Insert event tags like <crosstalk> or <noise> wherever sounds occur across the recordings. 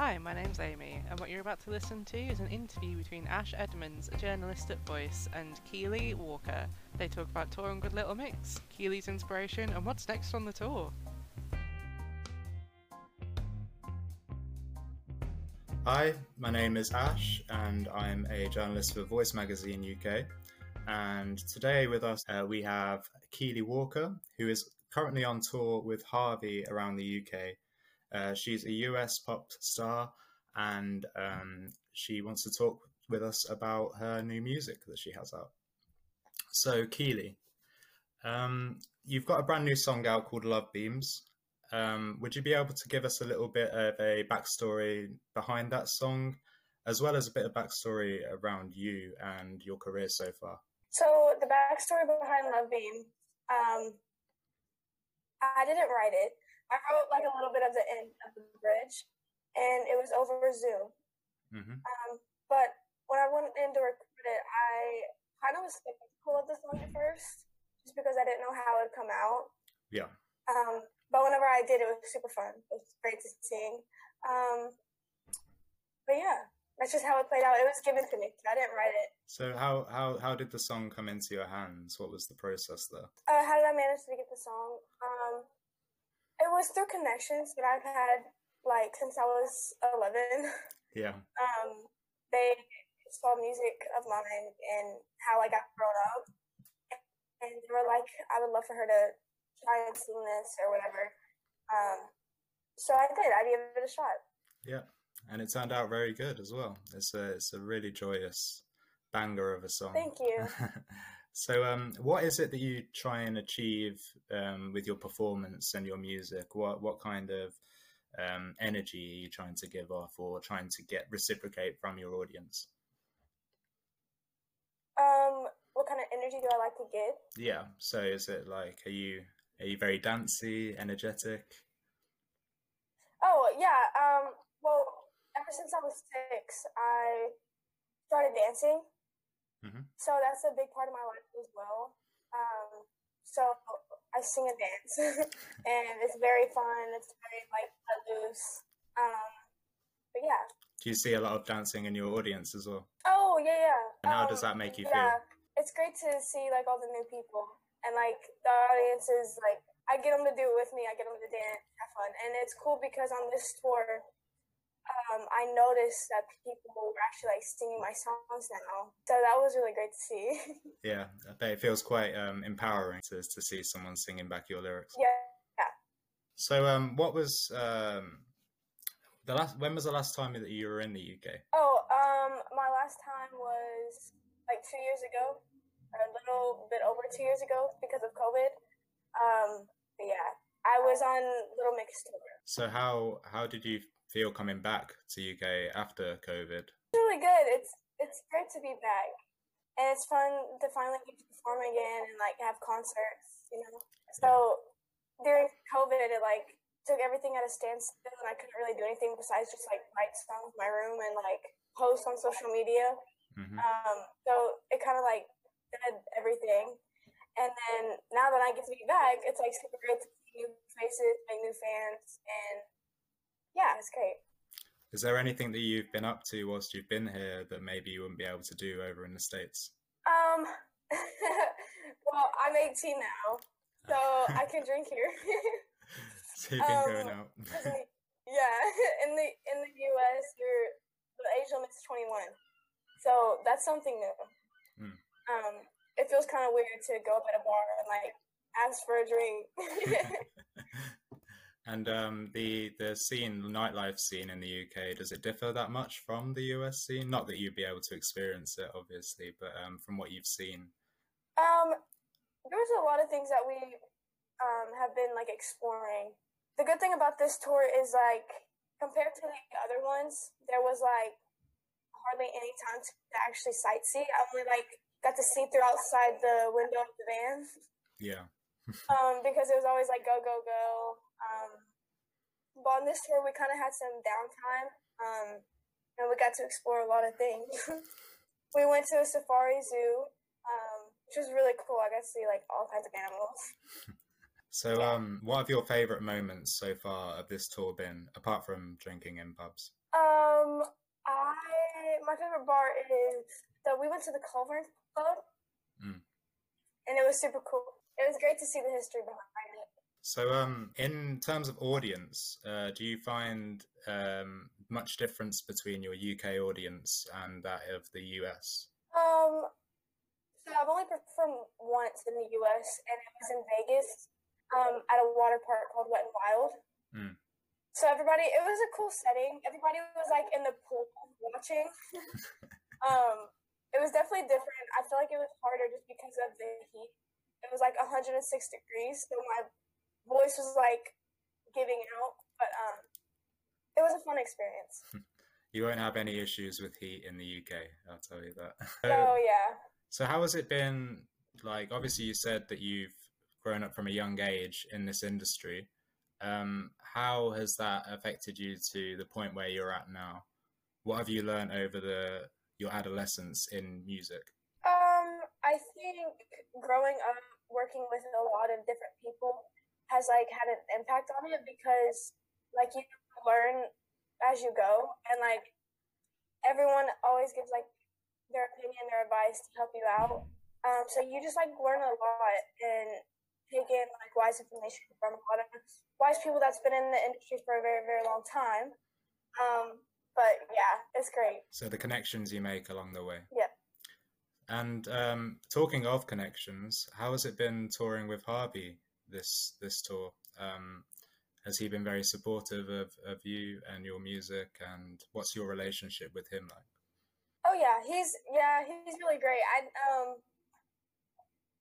Hi, my name's Amy, and what you're about to listen to is an interview between Ash Edmonds, a journalist at Voice, and Keelie Walker. They talk about touring with Little Mix, Keelie's inspiration, and what's next on the tour. Hi, my name is Ash, and I'm a journalist for Voice Magazine UK. And today with us, uh, we have Keelie Walker, who is currently on tour with HRVY around the UK. Uh, she's a US pop star, and um, she wants to talk with us about her new music that she has out. So, Keelie, um, you've got a brand new song out called Love Beams. Um, would you be able to give us a little bit of a backstory behind that song, as well as a bit of backstory around you and your career so far? So, the backstory behind Love Beam, um, I didn't write it. I wrote like a little bit of the end of the bridge, and it was over Zoom. Mm-hmm. Um, but when I went in to record it, I kind of was skeptical of the song at first, just because I didn't know how it would come out. Yeah. Um, but whenever I did, it was super fun. It was great to sing. Um, but yeah, that's just how it played out. It was given to me. I didn't write it. So how how how did the song come into your hands? What was the process there? Uh, how did I manage to get the song? Um, it was through connections that I've had like since I was eleven. Yeah. <laughs> Um, they saw music of mine and how I got grown up, and they were like, "I would love for her to try and sing this or whatever." Um, so I did. I gave it a shot. Yeah, and it turned out very good as well. It's a it's a really joyous banger of a song. Thank you. <laughs> So, um, what is it that you try and achieve um, with your performance and your music? What what kind of um, energy are you trying to give off, or trying to get reciprocate from your audience? Um, what kind of energy do I like to give? Yeah. So, is it like are you are you very dancey, energetic? Oh yeah. Um. Well, ever since I was six, I started dancing. Mm-hmm. So that's a big part of my life as well. Um, so I sing and dance, <laughs> and it's very fun. It's very like loose. Um, but yeah. Do you see a lot of dancing in your audience as well? Oh yeah, yeah. And how um, does that make you yeah. feel? It's great to see like all the new people, and like the audience is like I get them to do it with me. I get them to dance, have fun, and it's cool because on this tour um, I noticed that people were actually like singing my songs now. So that was really great to see. <laughs> yeah, I bet it feels quite um, empowering to, to see someone singing back your lyrics. Yeah, yeah. So, um, what was um, the last? When was the last time that you were in the UK? Oh, um, my last time was like two years ago, a little bit over two years ago because of COVID. Um, yeah, I was on Little Mix tour. So how how did you feel coming back to UK after COVID? It's really good. It's it's great to be back, and it's fun to finally get to perform again and like have concerts. You know, so during COVID, it like took everything at a standstill, and I couldn't really do anything besides just like write songs in my room and like post on social media. Mm-hmm. Um, so it kind of like did everything. And then now that I get to be back, it's like super great to see new faces, make new fans, and yeah, it's great. Is there anything that you've been up to whilst you've been here that maybe you wouldn't be able to do over in the States? Um, <laughs> well, I'm 18 now, so I can drink here. <laughs> so you can um, go <laughs> now. yeah, in the in the U.S., you're the age limit is 21, so that's something new. Mm. Um, it feels kind of weird to go up at a bar and like ask for a drink. And um, the the scene, the nightlife scene in the UK, does it differ that much from the US scene? Not that you'd be able to experience it, obviously, but um, from what you've seen. Um, there's a lot of things that we um, have been like exploring. The good thing about this tour is like compared to the other ones, there was like hardly any time to actually sightsee. I only like got to see through outside the window of the van. Yeah. <laughs> um, because it was always like go go go um, but on this tour, we kind of had some downtime, um, and we got to explore a lot of things. <laughs> we went to a safari zoo, um, which was really cool. I got to see like all kinds of animals. <laughs> So, um, what have your favorite moments so far of this tour been, apart from drinking in pubs? Um, I my favorite bar is so we went to the Culverin Club, Mm. and it was super cool. It was great to see the history behind it. So, um, in terms of audience, uh, do you find um, much difference between your UK audience and that of the US? Um, so I've only performed once in the U.S. and it was in Vegas, um, at a water park called Wet and Wild. Mm. So everybody, it was a cool setting. Everybody was like in the pool watching. <laughs> um, it was definitely different. I feel like it was harder just because of the heat. It was like 106 degrees, so my voice was like giving out. But um, it was a fun experience. <laughs> You won't have any issues with heat in the UK, I'll tell you that. <laughs> So yeah. So how has it been? Like, obviously, you said that you've grown up from a young age in this industry. Um, how has that affected you to the point where you're at now? What have you learned over the your adolescence in music? Um, I think growing up working with a lot of different people has like had an impact on it because like you learn as you go and like everyone always gives like their opinion, their advice to help you out. Um, so you just like learn a lot and take in like wise information from a lot of wise people that's been in the industry for a very, very long time. Um, but yeah, it's great. So the connections you make along the way. Yeah. And um, talking of connections, how has it been touring with HRVY this this tour? Um, has he been very supportive of, of you and your music? And what's your relationship with him like? Oh yeah, he's yeah, he's really great. I um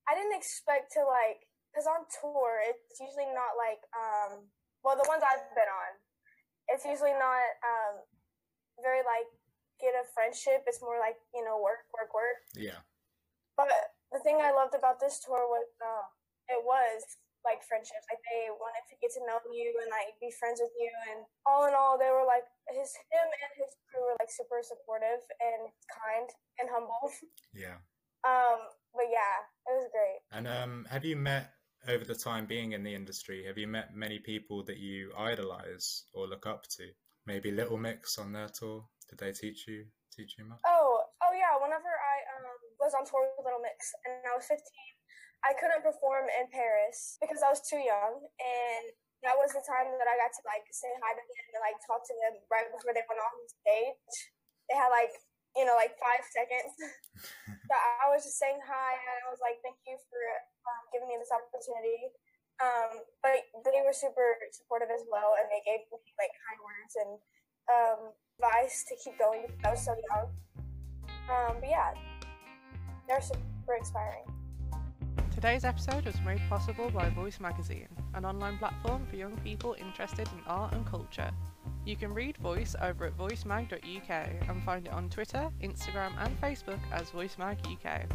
I didn't expect to like cuz on tour it's usually not like um well the ones I've been on it's usually not um very like get a friendship. It's more like, you know, work, work, work. Yeah. But the thing I loved about this tour was uh, it was like friendships. Like they wanted to get to know you and like be friends with you. And all in all, they were like his him and his crew were like super supportive and kind and humble. <laughs> Yeah. Um, but yeah, it was great. And um, have you met over the time being in the industry? Have you met many people that you idolize or look up to? Maybe Little Mix on their tour. Did they teach you teach you much? Oh, oh yeah. Whenever I um, was on tour with Little Mix and I was 15, I couldn't perform in Paris because I was too young, and that was the time that I got to like say hi to them and like talk to them right before they went on stage. They had like you know like five seconds. <laughs> so I was just saying hi, and I was like, "Thank you for um, giving me this opportunity." Um, but they were super supportive as well, and they gave me like kind words and um, advice to keep going because I was so young. Um, but yeah, they're super inspiring. Today's episode was made possible by Voice Magazine, an online platform for young people interested in art and culture. You can read Voice over at voicemag.uk and find it on Twitter, Instagram, and Facebook as VoiceMagUK.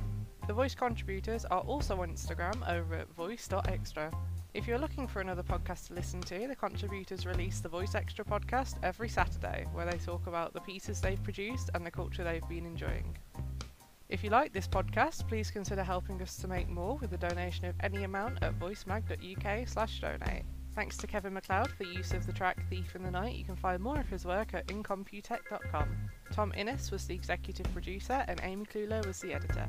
The Voice contributors are also on Instagram over at voice.extra. If you're looking for another podcast to listen to, the contributors release the Voice Extra podcast every Saturday, where they talk about the pieces they've produced and the culture they've been enjoying. If you like this podcast, please consider helping us to make more with a donation of any amount at voicemag.uk slash donate. Thanks to Kevin MacLeod for the use of the track Thief in the Night. You can find more of his work at incomputech.com. Tom Inniss was the executive producer and Amy Clulo was the editor.